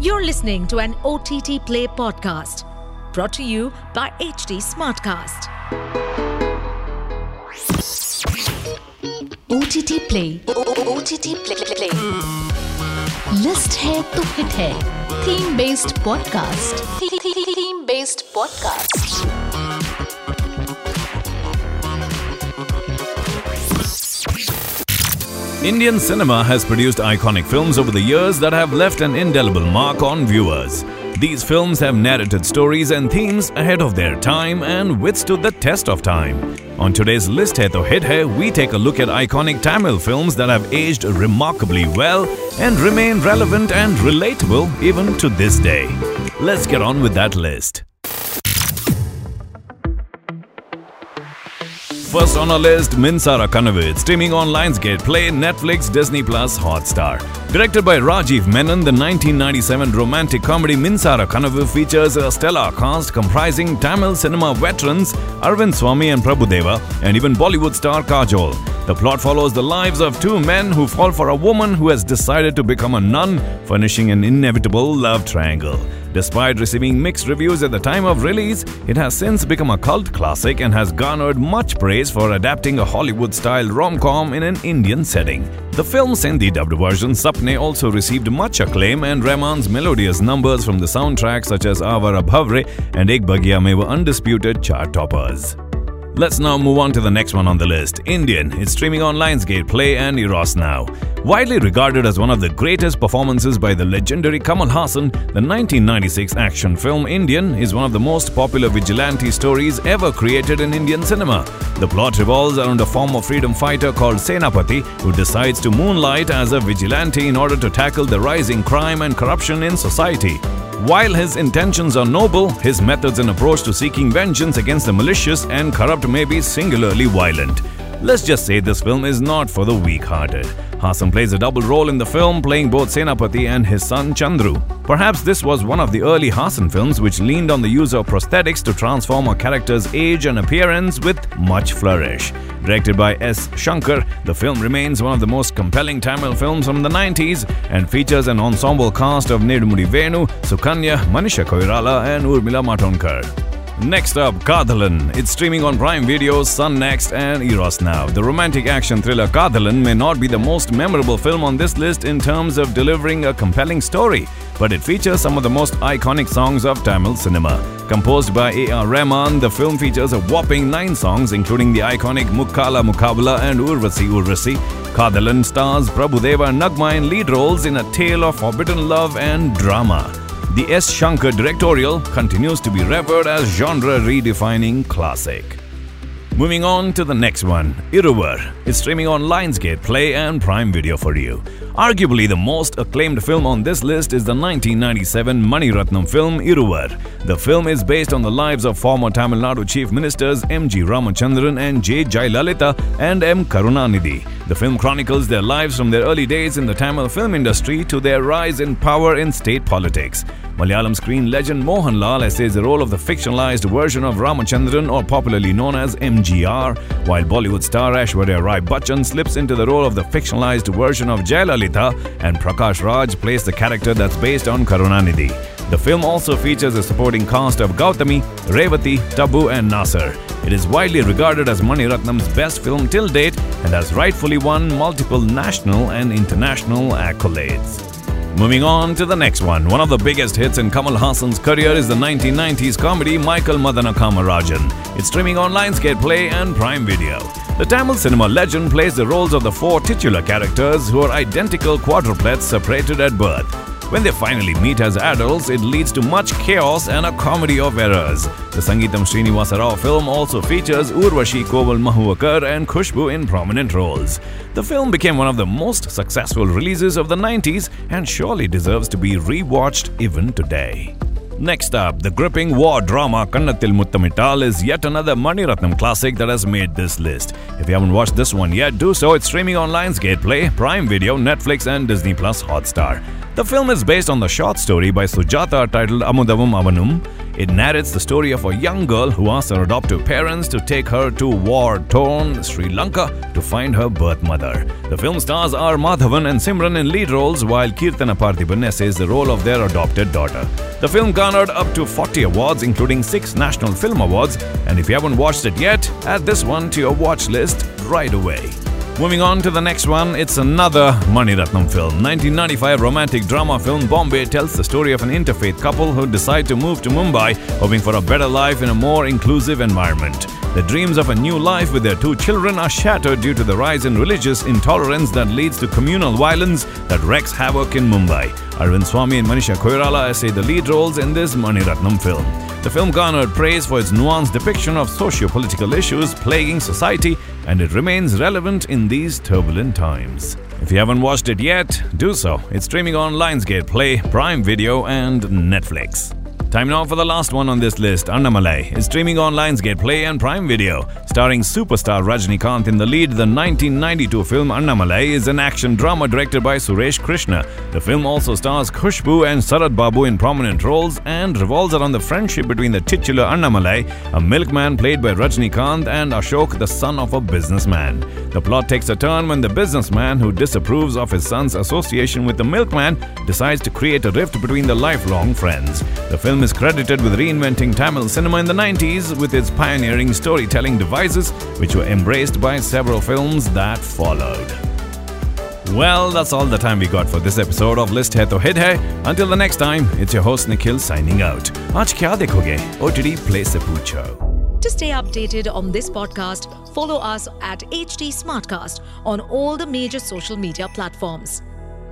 You're listening to an OTT Play podcast brought to you by HT Smartcast. OTT Play. OTT Play. Play. List है तो hit है theme based podcast based podcast. Indian cinema has produced iconic films over the years that have left an indelible mark on viewers. These films have narrated stories and themes ahead of their time and withstood the test of time. On today's list Hai To Hit Hai, we take a look at iconic Tamil films that have aged remarkably well and remain relevant and relatable even to this day. Let's get on with that list. First on our list, Minsara Kanavu, streaming on Lionsgate Play, Netflix, Disney Plus, Hotstar. Directed by Rajiv Menon, the 1997 romantic comedy Minsara Kanavu features a stellar cast comprising Tamil cinema veterans Arvind Swamy and Prabhudeva, and even Bollywood star Kajol. The plot follows the lives of two men who fall for a woman who has decided to become a nun, furnishing an inevitable love triangle. Despite receiving mixed reviews at the time of release, it has since become a cult classic and has garnered much praise for adapting a Hollywood style rom com in an Indian setting. The film's Hindi dubbed version, Sapne, also received much acclaim, and Rahman's melodious numbers from the soundtrack, such as Awara Bhanwre and Ek Bagya were undisputed chart toppers. Let's now move on to the next one on the list Indian. It's streaming on Lionsgate Play and Eros Now. Widely regarded as one of the greatest performances by the legendary Kamal Haasan, the 1996 action film Indian is one of the most popular vigilante stories ever created in Indian cinema. The plot revolves around a former freedom fighter called Senapati who decides to moonlight as a vigilante in order to tackle the rising crime and corruption in society. While his intentions are noble, his methods and approach to seeking vengeance against the malicious and corrupt may be singularly violent. Let's just say this film is not for the weak hearted. Haasan plays a double role in the film, playing both Senapati and his son Chandru. Perhaps this was one of the early Haasan films which leaned on the use of prosthetics to transform a character's age and appearance with much flourish. Directed by S. Shankar, the film remains one of the most compelling Tamil films from the 90s and features an ensemble cast of Nedumudi Venu, Sukanya, Manisha Koirala, and Urmila Matondkar. Next up, Kadhalan. It's streaming on Prime Video, Sun Next, and Eros Now. The romantic action thriller Kadhalan may not be the most memorable film on this list in terms of delivering a compelling story, but it features some of the most iconic songs of Tamil cinema. Composed by A.R. Rahman, the film features a whopping nine songs, including the iconic Mukkala Mukkabala and Urvasi Urvasi. Kadhalan stars Prabhudeva and Nagma in lead roles in a tale of forbidden love and drama. The S. Shankar directorial continues to be revered as genre redefining classic. Moving on to the next one, Iruvar. is streaming on Lionsgate Play and Prime Video for you. Arguably the most acclaimed film on this list is the 1997 Mani Ratnam film Iruvar. The film is based on the lives of former Tamil Nadu chief ministers M.G. Ramachandran and J. Jayalalitha and M. Karunanidhi. The film chronicles their lives from their early days in the Tamil film industry to their rise in power in state politics. Malayalam screen legend Mohanlal essays the role of the fictionalized version of Ramachandran or popularly known as MGR, while Bollywood star Aishwarya Rai Bachchan slips into the role of the fictionalized version of Jayalalitha and Prakash Raj plays the character that's based on Karunanidhi. The film also features a supporting cast of Gautami, Revati, Tabu and Nasser. It is widely regarded as Mani Ratnam's best film till date and has rightfully won multiple national and international accolades. Moving on to the next one. One of the biggest hits in Kamal Haasan's career is the 1990s comedy Michael Madana Kamarajan. It's streaming on Lionsgate Play and Prime Video. The Tamil cinema legend plays the roles of the four titular characters who are identical quadruplets separated at birth. When they finally meet as adults, it leads to much chaos and a comedy of errors. The Singeetam Srinivasa Rao film also features Urvashi Koval Mahuvakar and Khushbu in prominent roles. The film became one of the most successful releases of the 90s and surely deserves to be rewatched even today. Next up, the gripping war drama Kannathil Muttamittal is yet another Mani Ratnam classic that has made this list. If you haven't watched this one yet, do so. It's streaming on Lionsgate Play, Prime Video, Netflix, and Disney Plus Hotstar. The film is based on the short story by Sujata titled Amudavam Avanum. It narrates the story of a young girl who asks her adoptive parents to take her to war-torn Sri Lanka to find her birth mother. The film stars R. Madhavan and Simran in lead roles, while Kirtana Parthiban essays the role of their adopted daughter. The film garnered up to 40 awards, including 6 National Film Awards, and if you haven't watched it yet, add this one to your watch list right away. Moving on to the next one, it's another Mani Ratnam film. 1995 romantic drama film Bombay tells the story of an interfaith couple who decide to move to Mumbai, hoping for a better life in a more inclusive environment. The dreams of a new life with their two children are shattered due to the rise in religious intolerance that leads to communal violence that wreaks havoc in Mumbai. Arvind Swamy and Manisha Koirala essay the lead roles in this Mani Ratnam film. The film garnered praise for its nuanced depiction of socio-political issues plaguing society and it remains relevant in these turbulent times. If you haven't watched it yet, do so. It's streaming on Lionsgate Play, Prime Video and Netflix. Time now for the last one on this list, Annamalai, is streaming on Lionsgate Play and Prime Video. Starring superstar Rajinikanth in the lead, the 1992 film Annamalai is an action drama directed by Suresh Krishna. The film also stars Khushbu and Sarat Babu in prominent roles and revolves around the friendship between the titular Annamalai, a milkman played by Rajinikanth, and Ashok, the son of a businessman. The plot takes a turn when the businessman, who disapproves of his son's association with the milkman, decides to create a rift between the lifelong friends. The film film is credited with reinventing Tamil cinema in the 90s with its pioneering storytelling devices, which were embraced by several films that followed. Well, that's all the time we got for this episode of List Hai To Hit Hai. Until the next time, it's your host Nikhil signing out. Aaj kya dekhoge? OTT Play se poocho. To stay updated on this podcast, follow us at HT Smartcast on all the major social media platforms.